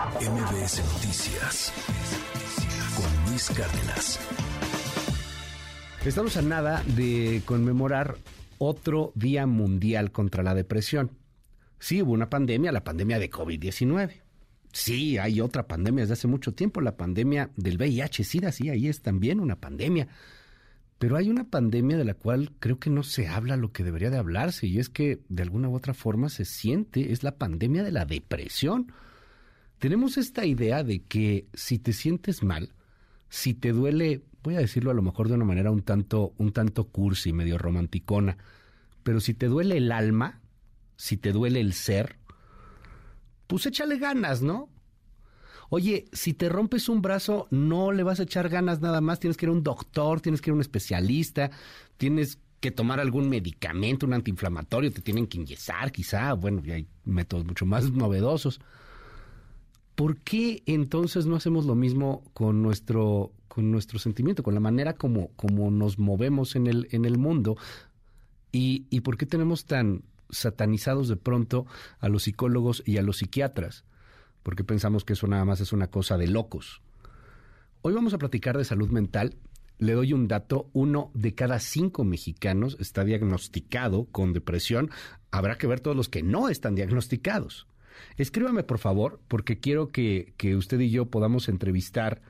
MBS Noticias con Luis Cárdenas. Estamos a nada de conmemorar otro Día Mundial contra la Depresión. Sí, hubo una pandemia, la pandemia de COVID-19. Sí, hay otra pandemia desde hace mucho tiempo, la pandemia del VIH-Sida, sí, ahí es también una pandemia. Pero hay una pandemia de la cual creo que no se habla lo que debería de hablarse y es que de alguna u otra forma se siente, es la pandemia de la depresión. Tenemos esta idea de que si te sientes mal, si te duele, voy a decirlo a lo mejor de una manera un tanto, un tanto cursi, medio romanticona, pero si te duele el alma, si te duele el ser, pues échale ganas, ¿no? Oye, si te rompes un brazo, no le vas a echar ganas nada más, tienes que ir a un doctor, tienes que ir a un especialista, tienes que tomar algún medicamento, un antiinflamatorio, te tienen que inyezar quizá, bueno, y hay métodos mucho más novedosos. ¿Por qué entonces no hacemos lo mismo con nuestro, con nuestro sentimiento, con la manera como, como nos movemos en el, en el mundo? ¿Y, ¿Y por qué tenemos tan satanizados de pronto a los psicólogos y a los psiquiatras? porque pensamos que eso nada más es una cosa de locos. Hoy vamos a platicar de salud mental. Le doy un dato, uno de cada cinco mexicanos está diagnosticado con depresión. Habrá que ver todos los que no están diagnosticados. Escríbame, por favor, porque quiero que, que usted y yo podamos entrevistar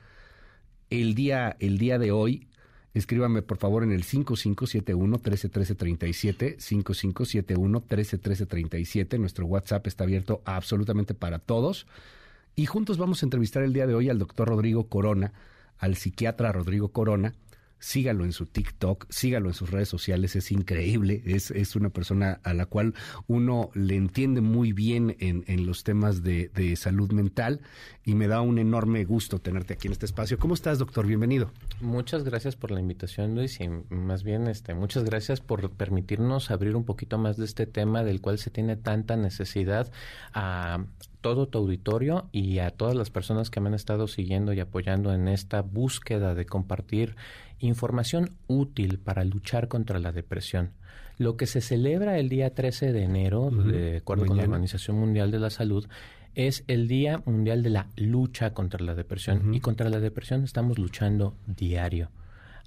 el día, el día de hoy Escríbame por favor en el 5571-131337, 5571-131337. Nuestro WhatsApp está abierto absolutamente para todos. Y juntos vamos a entrevistar el día de hoy al doctor Rodrigo Corona, al psiquiatra Rodrigo Corona, sígalo en su TikTok, sígalo en sus redes sociales, es increíble, es, es una persona a la cual uno le entiende muy bien en, en los temas de, de, salud mental y me da un enorme gusto tenerte aquí en este espacio. ¿Cómo estás, doctor? Bienvenido. Muchas gracias por la invitación, Luis, y más bien este, muchas gracias por permitirnos abrir un poquito más de este tema del cual se tiene tanta necesidad a todo tu auditorio y a todas las personas que me han estado siguiendo y apoyando en esta búsqueda de compartir información útil para luchar contra la depresión. Lo que se celebra el día 13 de enero, uh -huh. de acuerdo con la Organización Mundial de la Salud, es el Día Mundial de la Lucha contra la Depresión. Uh -huh. Y contra la depresión estamos luchando diario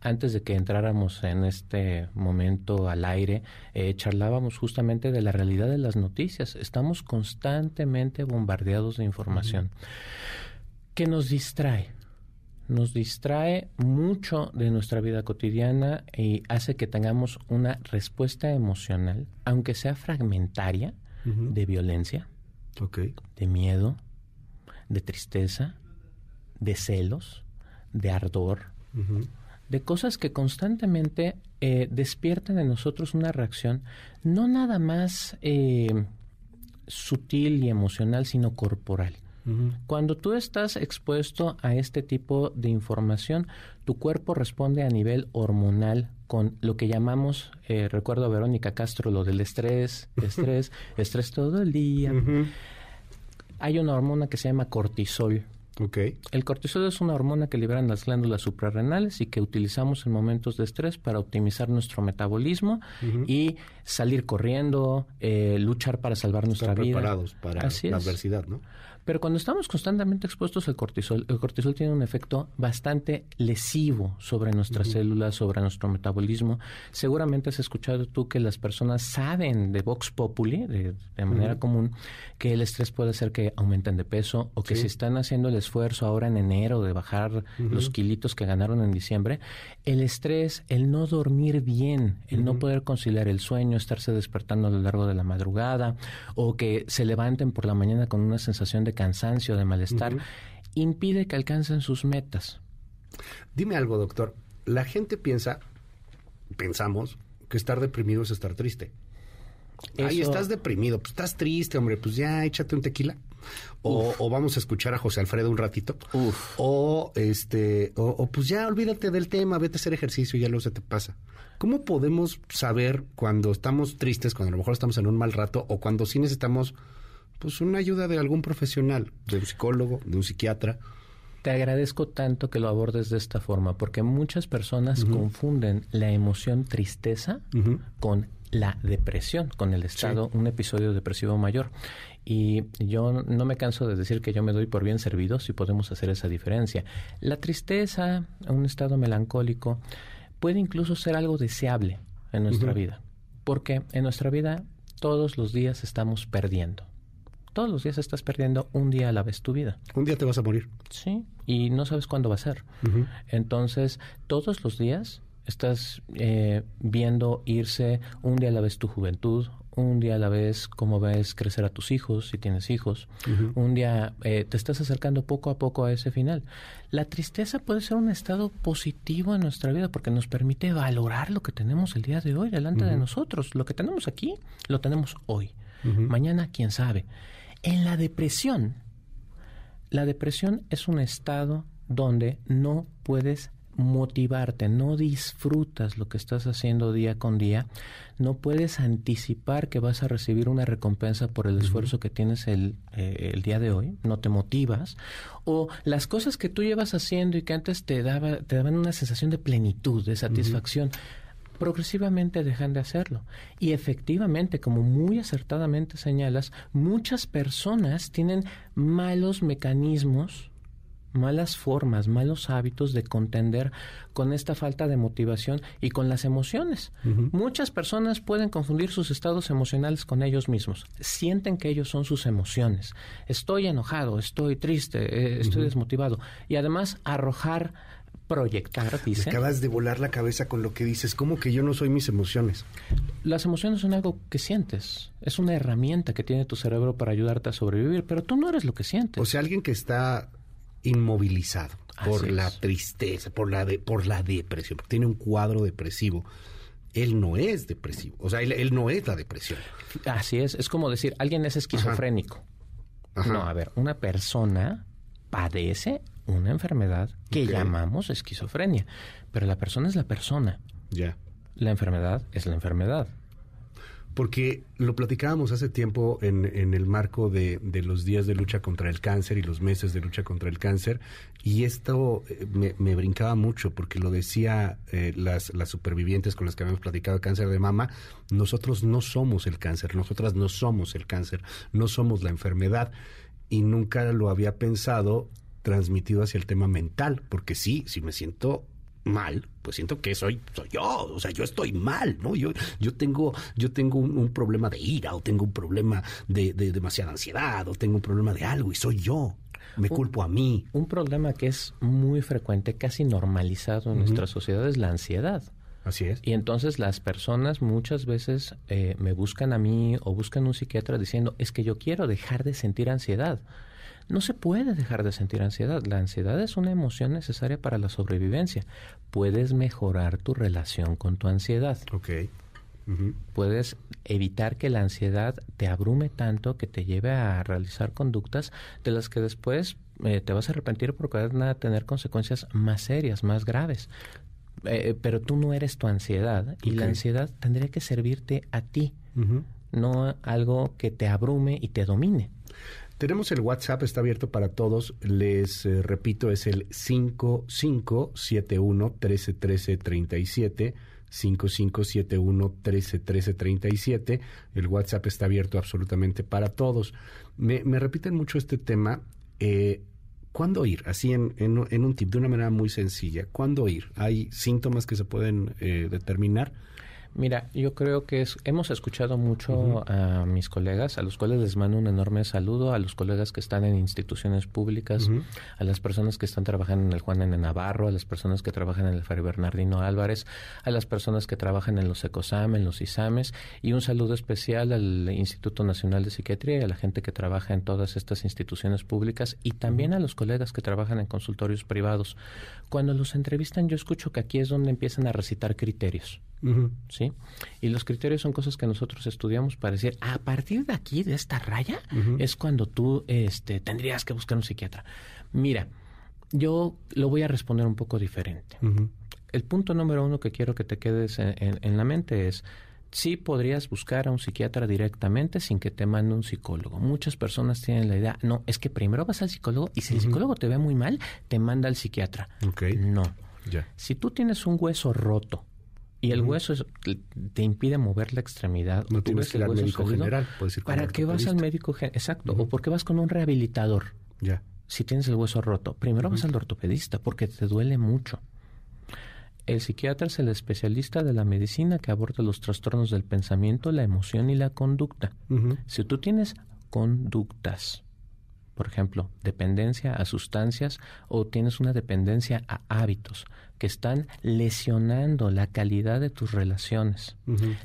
antes de que entráramos en este momento al aire, eh, charlábamos justamente de la realidad de las noticias. Estamos constantemente bombardeados de información uh -huh. que nos distrae. Nos distrae mucho de nuestra vida cotidiana y hace que tengamos una respuesta emocional, aunque sea fragmentaria, uh -huh. de violencia, okay. de miedo, de tristeza, de celos, de ardor. Uh -huh de cosas que constantemente eh, despiertan en nosotros una reacción no nada más eh, sutil y emocional, sino corporal. Uh -huh. Cuando tú estás expuesto a este tipo de información, tu cuerpo responde a nivel hormonal con lo que llamamos, eh, recuerdo a Verónica Castro, lo del estrés, estrés, estrés todo el día. Uh -huh. Hay una hormona que se llama cortisol. Okay. El cortisol es una hormona que liberan las glándulas suprarrenales y que utilizamos en momentos de estrés para optimizar nuestro metabolismo uh -huh. y salir corriendo, eh, luchar para salvar nuestra Estar vida. preparados para Así la es. adversidad, ¿no? Pero cuando estamos constantemente expuestos al cortisol, el cortisol tiene un efecto bastante lesivo sobre nuestras uh -huh. células, sobre nuestro metabolismo. Seguramente has escuchado tú que las personas saben de Vox Populi, de, de manera uh -huh. común, que el estrés puede hacer que aumenten de peso o que sí. si están haciendo el esfuerzo ahora en enero de bajar uh -huh. los kilitos que ganaron en diciembre, el estrés, el no dormir bien, el no poder conciliar el sueño, estarse despertando a lo largo de la madrugada o que se levanten por la mañana con una sensación de cansancio, de malestar, uh -huh. impide que alcancen sus metas. Dime algo, doctor. La gente piensa, pensamos, que estar deprimido es estar triste. Eso... Ay, estás deprimido, pues estás triste, hombre, pues ya échate un tequila. O, o, vamos a escuchar a José Alfredo un ratito. Uf. O este, o, o, pues ya olvídate del tema, vete a hacer ejercicio y ya luego se te pasa. ¿Cómo podemos saber cuando estamos tristes, cuando a lo mejor estamos en un mal rato, o cuando sí necesitamos pues una ayuda de algún profesional, de un psicólogo, de un psiquiatra. Te agradezco tanto que lo abordes de esta forma, porque muchas personas uh -huh. confunden la emoción tristeza uh -huh. con la depresión, con el estado, sí. un episodio depresivo mayor. Y yo no me canso de decir que yo me doy por bien servido si podemos hacer esa diferencia. La tristeza, un estado melancólico, puede incluso ser algo deseable en nuestra vida. Porque en nuestra vida todos los días estamos perdiendo. Todos los días estás perdiendo un día a la vez tu vida. Un día te vas a morir. Sí, y no sabes cuándo va a ser. Entonces, todos los días estás eh, viendo irse un día a la vez tu juventud, un día a la vez cómo ves crecer a tus hijos, si tienes hijos, un día eh, te estás acercando poco a poco a ese final. La tristeza puede ser un estado positivo en nuestra vida porque nos permite valorar lo que tenemos el día de hoy delante de nosotros. Lo que tenemos aquí, lo tenemos hoy. Mañana, quién sabe. En la depresión, la depresión es un estado donde no puedes motivarte, no disfrutas lo que estás haciendo día con día, no puedes anticipar que vas a recibir una recompensa por el esfuerzo que tienes el, eh, el, día de hoy, no te motivas, o las cosas que tú llevas haciendo y que antes te, daba, te daban una sensación de plenitud, de satisfacción, progresivamente dejan de hacerlo. Y efectivamente, como muy acertadamente señalas, muchas personas tienen malos mecanismos malas formas, malos hábitos de contender con esta falta de motivación y con las emociones. Muchas personas pueden confundir sus estados emocionales con ellos mismos. Sienten que ellos son sus emociones. Estoy enojado, estoy triste, eh, estoy desmotivado. Y además arrojar proyectar, dice. acabas de volar la cabeza con lo que dices. ¿Cómo que yo no soy mis emociones? Las emociones son algo que sientes. Es una herramienta que tiene tu cerebro para ayudarte a sobrevivir, pero tú no eres lo que sientes. O sea, alguien que está inmovilizado por la tristeza, por la, de, por la depresión, porque tiene un cuadro depresivo. Él no es depresivo, o sea, él, no es la depresión. Así es, es como decir, alguien es esquizofrénico. No, a ver, una persona padece una enfermedad que llamamos esquizofrenia, pero la persona es la persona. Ya. La enfermedad es la enfermedad. Porque lo platicábamos hace tiempo en, en el marco de, de, los días de lucha contra el cáncer y los meses de lucha contra el cáncer, y esto eh, me, me brincaba mucho porque lo decía eh, las, las supervivientes con las que habíamos platicado cáncer de mama, nosotros no somos el cáncer, nosotras no somos el cáncer, no somos la enfermedad, y nunca lo había pensado transmitido hacia el tema mental, porque sí, si me siento mal, pues siento que soy, soy yo, o sea, yo estoy mal, ¿no? Yo, yo tengo, yo tengo un, problema de ira, o tengo un problema de, demasiada ansiedad, o tengo un problema de algo, y soy yo. Me culpo a mí. Un problema que es muy frecuente, casi normalizado en nuestra sociedad, es la ansiedad. Así es. Y entonces las personas muchas veces eh, me buscan a mí o buscan un psiquiatra diciendo, es que yo quiero dejar de sentir ansiedad. No se puede dejar de sentir ansiedad. La ansiedad es una emoción necesaria para la sobrevivencia. Puedes mejorar tu relación con tu ansiedad. Ok. Puedes evitar que la ansiedad te abrume tanto que te lleve a realizar conductas de las que después eh, te vas a arrepentir porque van a tener consecuencias más serias, más graves. Eh, pero tú no eres tu ansiedad y la ansiedad tendría que servirte a ti, no algo que te abrume y te domine. Tenemos el WhatsApp, está abierto para todos. Les eh, repito, es el 5571 131337. 5571 131337. El WhatsApp está abierto absolutamente para todos. Me, repiten mucho este tema. Eh, ¿Cuándo ir? Así en, en, un tip, de una manera muy sencilla. ¿Cuándo ir? ¿Hay síntomas que se pueden eh, determinar? Mira, yo creo que es, hemos escuchado mucho a mis colegas, a los cuales les mando un enorme saludo, a los colegas que están en instituciones públicas, a las personas que están trabajando en el Juan N. Navarro, a las personas que trabajan en el Fray Bernardino Álvarez, a las personas que trabajan en los ECOSAM, en los ISAMES, y un saludo especial al Instituto Nacional de Psiquiatría y a la gente que trabaja en todas estas instituciones públicas y también a los colegas que trabajan en consultorios privados. Cuando los entrevistan, yo escucho que aquí es donde empiezan a recitar criterios. ¿Sí? Y los criterios son cosas que nosotros estudiamos para decir, a partir de aquí, de esta raya, es cuando tú este, tendrías que buscar un psiquiatra. Mira, yo lo voy a responder un poco diferente. El punto número uno que quiero que te quedes en, la mente es, sí podrías buscar a un psiquiatra directamente sin que te mande un psicólogo. Muchas personas tienen la idea, no, es que primero vas al psicólogo y si el psicólogo te ve muy mal, te manda al psiquiatra. No. Ya. Si tú tienes un hueso roto, y el hueso te impide mover la extremidad. No tienes que ir al médico general, puedes ir ¿Para qué vas al médico general? Exacto. ¿O por qué vas con un rehabilitador? Ya. Si tienes el hueso roto. Primero vas al ortopedista porque te duele mucho. El psiquiatra es el especialista de la medicina que aborda los trastornos del pensamiento, la emoción y la conducta. Si tú tienes conductas por ejemplo, dependencia a sustancias o tienes una dependencia a hábitos que están lesionando la calidad de tus relaciones,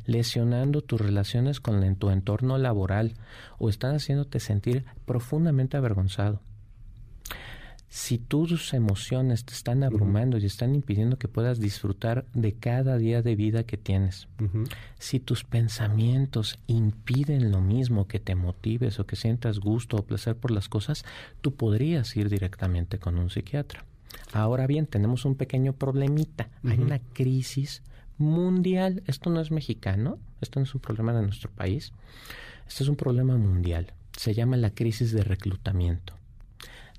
lesionando tus relaciones con tu entorno laboral o están haciéndote sentir profundamente avergonzado. Si tus emociones te están abrumando y están impidiendo que puedas disfrutar de cada día de vida que tienes, si tus pensamientos impiden lo mismo que te motives o que sientas gusto o placer por las cosas, tú podrías ir directamente con un psiquiatra. Ahora bien, tenemos un pequeño problemita. Hay una crisis mundial. Esto no es mexicano, esto no es un problema de nuestro país. Esto es un problema mundial. Se llama la crisis de reclutamiento.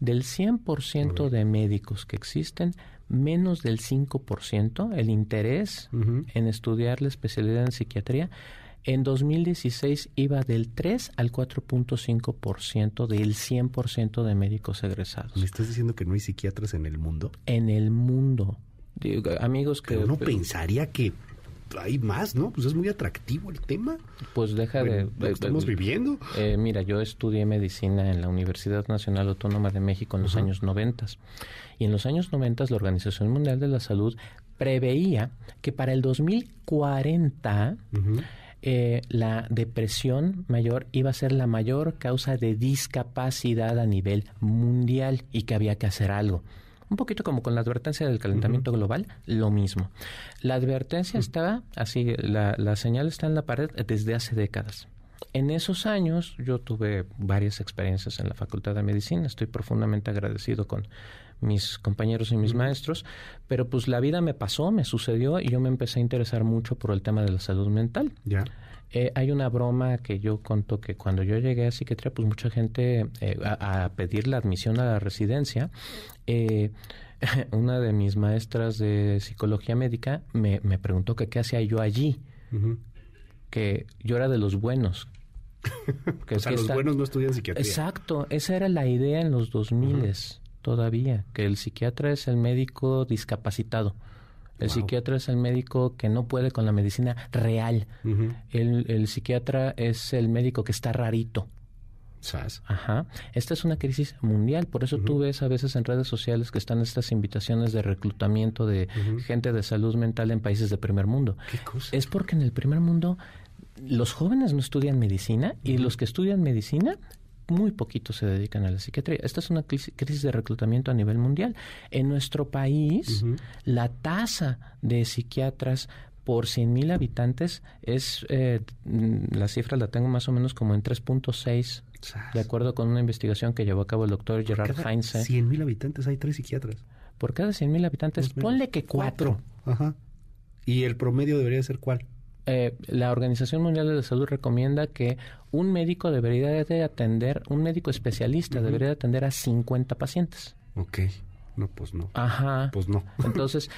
Del 100% de médicos que existen, menos del 5%, el interés en estudiar la especialidad en psiquiatría, en 2016 iba del 3 al 4.5% del 100% de médicos egresados. ¿Me estás diciendo que no hay psiquiatras en el mundo? En el mundo. amigos que... Pero uno pensaría que hay más, ¿no? Pues es muy atractivo el tema. Pues deja de, estamos viviendo. Eh, mira, yo estudié medicina en la Universidad Nacional Autónoma de México en los años 90. Y en los años 90 la Organización Mundial de la Salud preveía que para el 2040 eh, la depresión mayor iba a ser la mayor causa de discapacidad a nivel mundial y que había que hacer algo un poquito como con la advertencia del calentamiento global, lo mismo. La advertencia estaba así, la, la señal está en la pared desde hace décadas. En esos años yo tuve varias experiencias en la Facultad de Medicina, estoy profundamente agradecido con mis compañeros y mis maestros, pero pues la vida me pasó, me sucedió y yo me empecé a interesar mucho por el tema de la salud mental. Ya. Eh, hay una broma que yo conto que cuando yo llegué a psiquiatría, pues mucha gente eh, a, pedir la admisión a la residencia, eh, una de mis maestras de psicología médica me, me preguntó que qué hacía yo allí, que yo era de los buenos. Que, o sea, los buenos no estudian psiquiatría. Exacto, esa era la idea en los 2000 todavía, que el psiquiatra es el médico discapacitado. El psiquiatra es el médico que no puede con la medicina real. el, psiquiatra es el médico que está rarito. ¿Sabes? Ajá. Esta es una crisis mundial. Por eso tú ves a veces en redes sociales que están estas invitaciones de reclutamiento de gente de salud mental en países de primer mundo. ¿Qué cosa? Es porque en el primer mundo los jóvenes no estudian medicina y los que estudian medicina muy poquitos se dedican a la psiquiatría. Esta es una crisis de reclutamiento a nivel mundial. En nuestro país, la tasa de psiquiatras por 100.000 habitantes es, eh, la cifra la tengo más o menos como en 3.6, de acuerdo con una investigación que llevó a cabo el doctor Gerard Heinze. 100.000 habitantes hay tres psiquiatras. Por cada 100.000 habitantes, ponle que cuatro. Ajá. ¿Y el promedio debería ser cuál? Eh, la Organización Mundial de la Salud recomienda que un médico debería de atender, un médico especialista debería de atender a 50 pacientes. Ok. No, pues no. Ajá. Pues no. Entonces,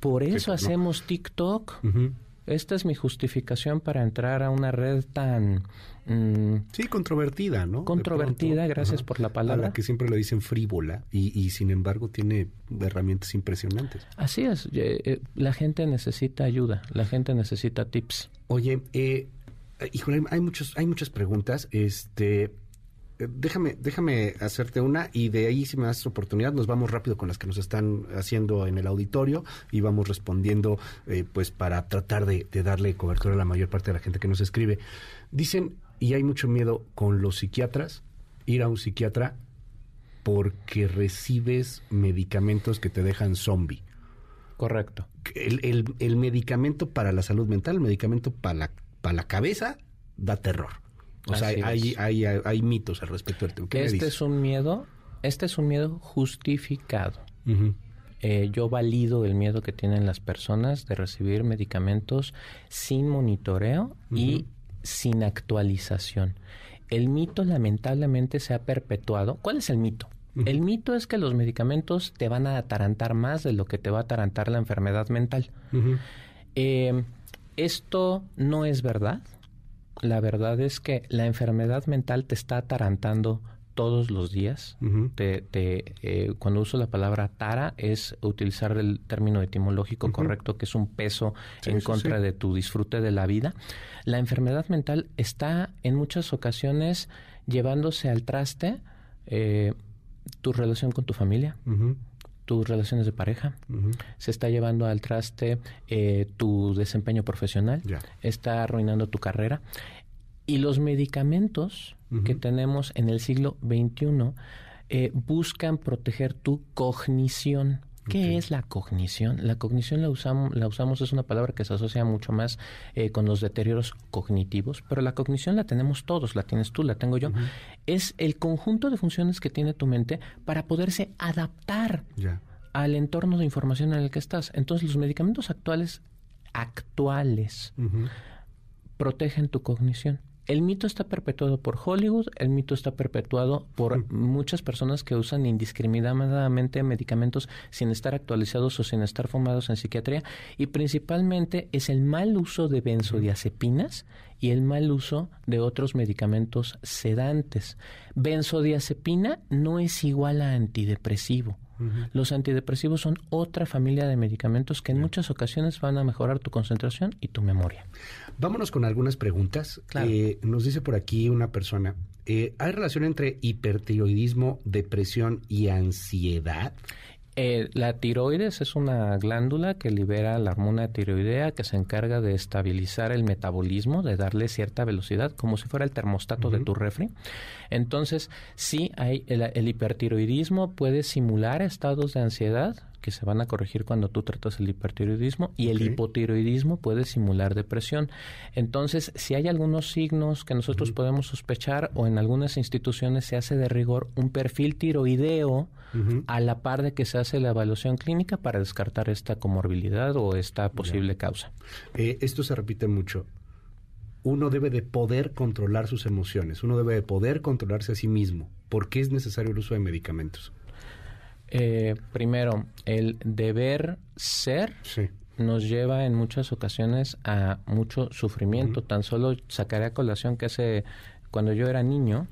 por eso pues hacemos TikTok. Esta es mi justificación para entrar a una red tan... Mm, sí, controvertida, ¿no? Controvertida, gracias por la palabra. A la que siempre le dicen frívola y, y sin embargo tiene herramientas impresionantes. Así es, eh, la gente necesita ayuda, la gente necesita tips. Oye, eh, híjole, hay, muchos, hay muchas preguntas. Este, déjame, déjame hacerte una y de ahí si me das oportunidad nos vamos rápido con las que nos están haciendo en el auditorio y vamos respondiendo eh, pues para tratar de, darle cobertura a la mayor parte de la gente que nos escribe. Dicen, y hay mucho miedo con los psiquiatras, ir a un psiquiatra porque recibes medicamentos que te dejan zombie. Correcto. El, el, medicamento para la salud mental, el medicamento para la, para la cabeza, da terror. O sea, hay, hay, hay, mitos al respecto del tema. Este es un miedo, este es un miedo justificado. Eh, yo valido el miedo que tienen las personas de recibir medicamentos sin monitoreo y sin actualización. El mito lamentablemente se ha perpetuado. ¿Cuál es el mito? El mito es que los medicamentos te van a atarantar más de lo que te va a atarantar la enfermedad mental. Eh, esto no es verdad. La verdad es que la enfermedad mental te está atarantando todos los días. Eh, cuando uso la palabra tara es utilizar el término etimológico correcto, que es un peso en contra de tu disfrute de la vida. La enfermedad mental está en muchas ocasiones llevándose al traste eh, tu relación con tu familia. Tus relaciones de pareja, se está llevando al traste eh, tu desempeño profesional, está arruinando tu carrera. Y los medicamentos que tenemos en el siglo XXI eh, buscan proteger tu cognición. ¿Qué es la cognición? La cognición la usamos, la usamos, es una palabra que se asocia mucho más eh, con los deterioros cognitivos, pero la cognición la tenemos todos, la tienes tú, la tengo yo. Es el conjunto de funciones que tiene tu mente para poderse adaptar al entorno de información en el que estás. Entonces, los medicamentos actuales, actuales, protegen tu cognición el mito está perpetuado por Hollywood, el mito está perpetuado por muchas personas que usan indiscriminadamente medicamentos sin estar actualizados o sin estar formados en psiquiatría y principalmente es el mal uso de benzodiazepinas y el mal uso de otros medicamentos sedantes. Benzodiazepina no es igual a antidepresivo. Los antidepresivos son otra familia de medicamentos que en muchas ocasiones van a mejorar tu concentración y tu memoria. Vámonos con algunas preguntas. Eh, nos dice por aquí una persona, eh, ¿hay relación entre hipertiroidismo, depresión y ansiedad? Eh, la tiroides es una glándula que libera la hormona tiroidea que se encarga de estabilizar el metabolismo, de darle cierta velocidad, como si fuera el termostato de tu refri. Entonces, sí, hay el hipertiroidismo puede simular estados de ansiedad, que se van a corregir cuando tú tratas el hipertiroidismo y el hipotiroidismo puede simular depresión. Entonces, si hay algunos signos que nosotros podemos sospechar o en algunas instituciones se hace de rigor un perfil tiroideo a la par de que se hace la evaluación clínica para descartar esta comorbilidad o esta posible causa. Eh, esto se repite mucho uno debe de poder controlar sus emociones, uno debe de poder controlarse a sí mismo. ¿Por qué es necesario el uso de medicamentos? Eh, primero, el deber ser nos lleva en muchas ocasiones a mucho sufrimiento. Tan solo sacaré a colación que hace, cuando yo era niño,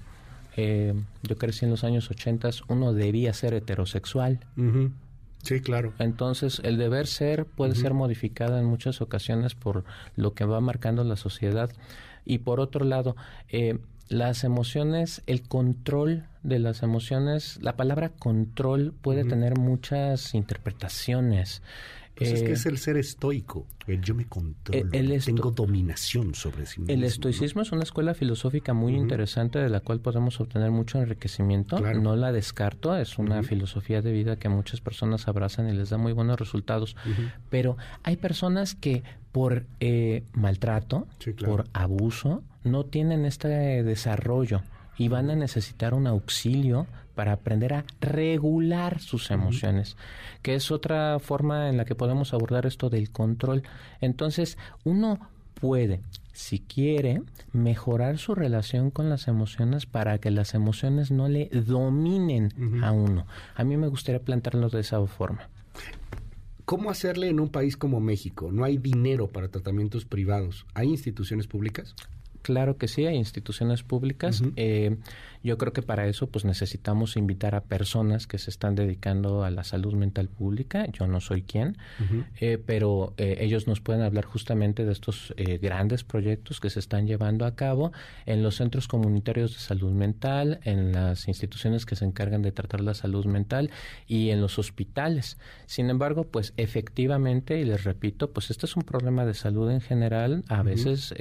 eh, yo crecí en los años 80, uno debía ser heterosexual. Sí, claro. Entonces, el deber ser puede ser modificado en muchas ocasiones por lo que va marcando la sociedad. Y por otro lado, eh, las emociones, el control de las emociones, la palabra control puede tener muchas interpretaciones. Pues es que es el ser estoico, el yo me controlo, tengo dominación sobre sí mismo. El estoicismo es una escuela filosófica muy interesante de la cual podemos obtener mucho enriquecimiento. No la descarto, es una filosofía de vida que muchas personas abrazan y les da muy buenos resultados. Pero hay personas que por eh, maltrato, por abuso, no tienen este desarrollo y van a necesitar un auxilio para aprender a regular sus emociones, que es otra forma en la que podemos abordar esto del control. Entonces, uno puede, si quiere, mejorar su relación con las emociones para que las emociones no le dominen a uno. A mí me gustaría plantearlo de esa forma. ¿Cómo hacerle en un país como México? No hay dinero para tratamientos privados. ¿Hay instituciones públicas? Claro que sí, hay instituciones públicas. eh, yo creo que para eso pues necesitamos invitar a personas que se están dedicando a la salud mental pública. Yo no soy quien, eh, pero eh, ellos nos pueden hablar justamente de estos eh, grandes proyectos que se están llevando a cabo en los centros comunitarios de salud mental, en las instituciones que se encargan de tratar la salud mental y en los hospitales. Sin embargo, pues efectivamente, y les repito, pues este es un problema de salud en general. A veces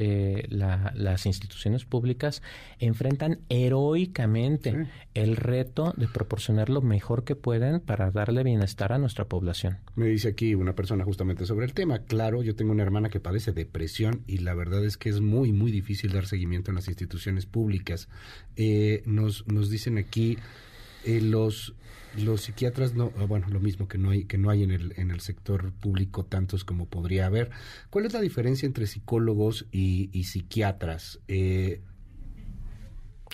las instituciones públicas enfrentan heroicamente el reto de proporcionar lo mejor que pueden para darle bienestar a nuestra población. Me dice aquí una persona justamente sobre el tema. Claro, yo tengo una hermana que padece depresión y la verdad es que es muy, muy difícil dar seguimiento en las instituciones públicas. Eh, nos, nos dicen aquí eh, los los psiquiatras no ah, bueno lo mismo que no hay que no hay en el en el sector público tantos como podría haber cuál es la diferencia entre psicólogos y, y psiquiatras eh,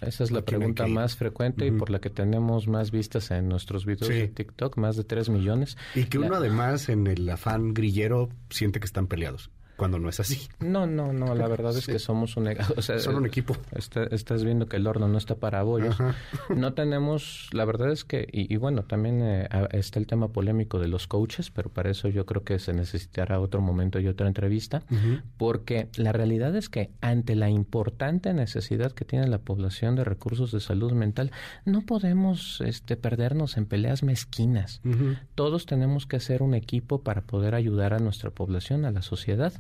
esa es la pregunta más frecuente y por la que tenemos más vistas en nuestros videos de TikTok, más de 3 millones. Y que uno además en el afán grillero siente que están peleados. Cuando no es así. No, no, no, la verdad es que somos un, o sea, Son un equipo. estás viendo que el horno no está para bollos. No tenemos, la verdad es que, y, bueno, también eh, está el tema polémico de los coaches, pero para eso yo creo que se necesitará otro momento y otra entrevista, porque la realidad es que ante la importante necesidad que tiene la población de recursos de salud mental, no podemos este, perdernos en peleas mezquinas. Todos tenemos que hacer un equipo para poder ayudar a nuestra población, a la sociedad.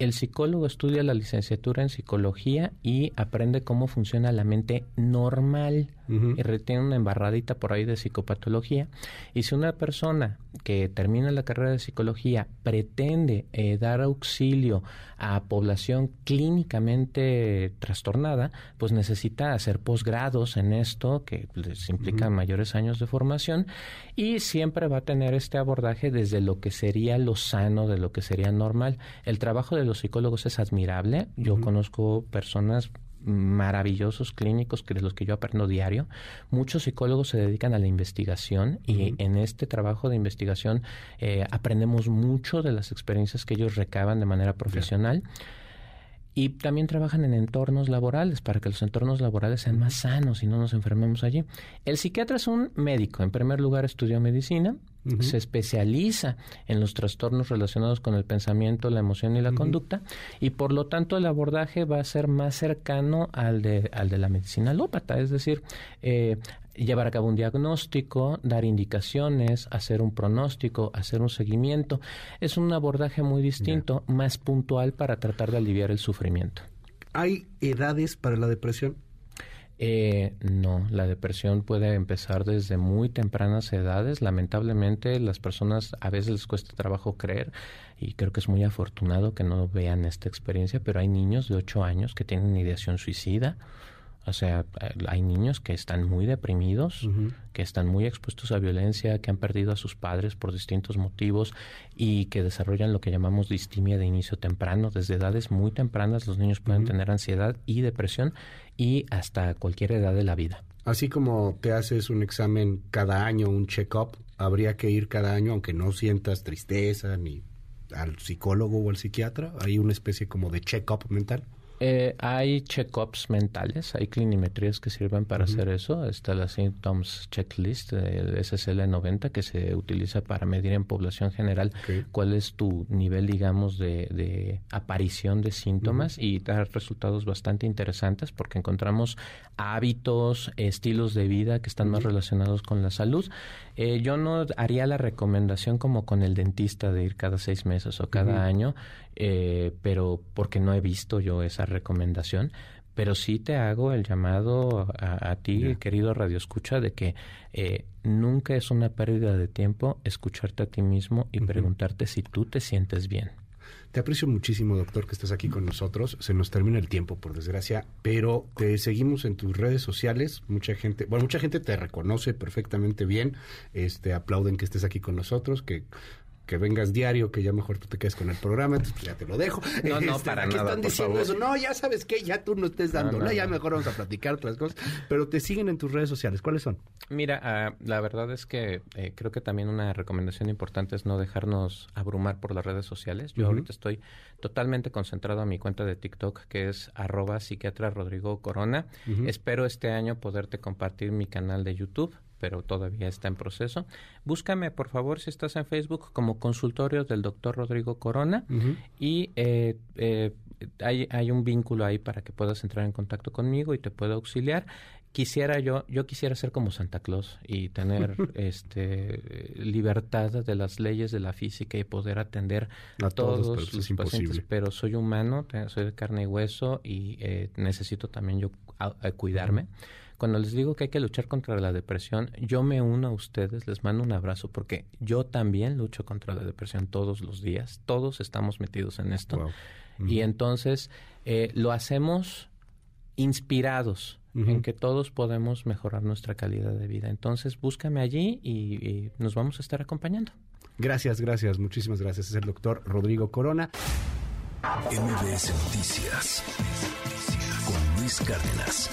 El psicólogo estudia la licenciatura en psicología y aprende cómo funciona la mente normal. Y retiene una embarradita por ahí de psicopatología. Y si una persona que termina la carrera de psicología pretende eh, dar auxilio a población clínicamente trastornada, pues necesita hacer posgrados en esto, que les implica mayores años de formación, y siempre va a tener este abordaje desde lo que sería lo sano, de lo que sería normal. El trabajo de los psicólogos es admirable. Yo conozco personas maravillosos clínicos que de los que yo aprendo diario. Muchos psicólogos se dedican a la investigación y en este trabajo de investigación eh, aprendemos mucho de las experiencias que ellos recaban de manera profesional. Y también trabajan en entornos laborales para que los entornos laborales sean más sanos y no nos enfermemos allí. El psiquiatra es un médico. En primer lugar, estudió medicina, se especializa en los trastornos relacionados con el pensamiento, la emoción y la conducta, y por lo tanto el abordaje va a ser más cercano al de, al de la medicina alópata, es decir, eh, llevar a cabo un diagnóstico, dar indicaciones, hacer un pronóstico, hacer un seguimiento. Es un abordaje muy distinto, más puntual para tratar de aliviar el sufrimiento. ¿Hay edades para la depresión? Eh, no, la depresión puede empezar desde muy tempranas edades. Lamentablemente, las personas a veces les cuesta trabajo creer y creo que es muy afortunado que no vean esta experiencia, pero hay niños de 8 años que tienen ideación suicida o sea, hay niños que están muy deprimidos, que están muy expuestos a violencia, que han perdido a sus padres por distintos motivos y que desarrollan lo que llamamos distimia de inicio temprano. Desde edades muy tempranas los niños pueden tener ansiedad y depresión y hasta cualquier edad de la vida. Así como te haces un examen cada año, un check-up, habría que ir cada año aunque no sientas tristeza ni al psicólogo o al psiquiatra. Hay una especie como de check-up mental. Eh, hay check-ups mentales, hay clinimetrías que sirven para hacer eso. Está la Symptoms Checklist, el SSL-90, que se utiliza para medir en población general cuál es tu nivel, digamos, de, aparición de síntomas y da resultados bastante interesantes porque encontramos hábitos, estilos de vida que están más relacionados con la salud. Eh, yo no haría la recomendación como con el dentista de ir cada seis meses o cada año, eh, pero porque no he visto yo esa recomendación. Pero sí te hago el llamado a, ti, querido Radio Escucha, de que eh, nunca es una pérdida de tiempo escucharte a ti mismo y preguntarte si tú te sientes bien. Te aprecio muchísimo, doctor, que estás aquí con nosotros. Se nos termina el tiempo, por desgracia, pero te seguimos en tus redes sociales. Mucha gente, bueno, mucha gente te reconoce perfectamente bien. Este, aplauden que estés aquí con nosotros, que que vengas diario, que ya mejor tú te quedes con el programa, entonces pues, ya te lo dejo. No, no, este, para aquí nada, están diciendo eso. No, ya sabes que ya tú no estés dando, no, ya mejor vamos a platicar otras cosas. Pero te siguen en tus redes sociales. ¿Cuáles son? Mira, ah, la verdad es que eh, creo que también una recomendación importante es no dejarnos abrumar por las redes sociales. Yo ahorita estoy totalmente concentrado en mi cuenta de TikTok, que es arroba psiquiatra Rodrigo Corona. Espero este año poderte compartir mi canal de YouTube pero todavía está en proceso. Búscame, por favor, si estás en Facebook, como consultorio del doctor Rodrigo Corona. Y eh, eh, hay, hay un vínculo ahí para que puedas entrar en contacto conmigo y te puedo auxiliar. Quisiera yo, yo quisiera ser como Santa Claus y tener este libertad de las leyes de la física y poder atender a, todos, los pacientes, pero soy humano, soy de carne y hueso y eh, necesito también yo cuidarme. Cuando les digo que hay que luchar contra la depresión, yo me uno a ustedes, les mando un abrazo porque yo también lucho contra la depresión todos los días, todos estamos metidos en esto. Y entonces eh, lo hacemos inspirados en que todos podemos mejorar nuestra calidad de vida. Entonces búscame allí y, y nos vamos a estar acompañando. Gracias, gracias, muchísimas gracias. Es el doctor Rodrigo Corona. MBS Noticias con Luis Cárdenas.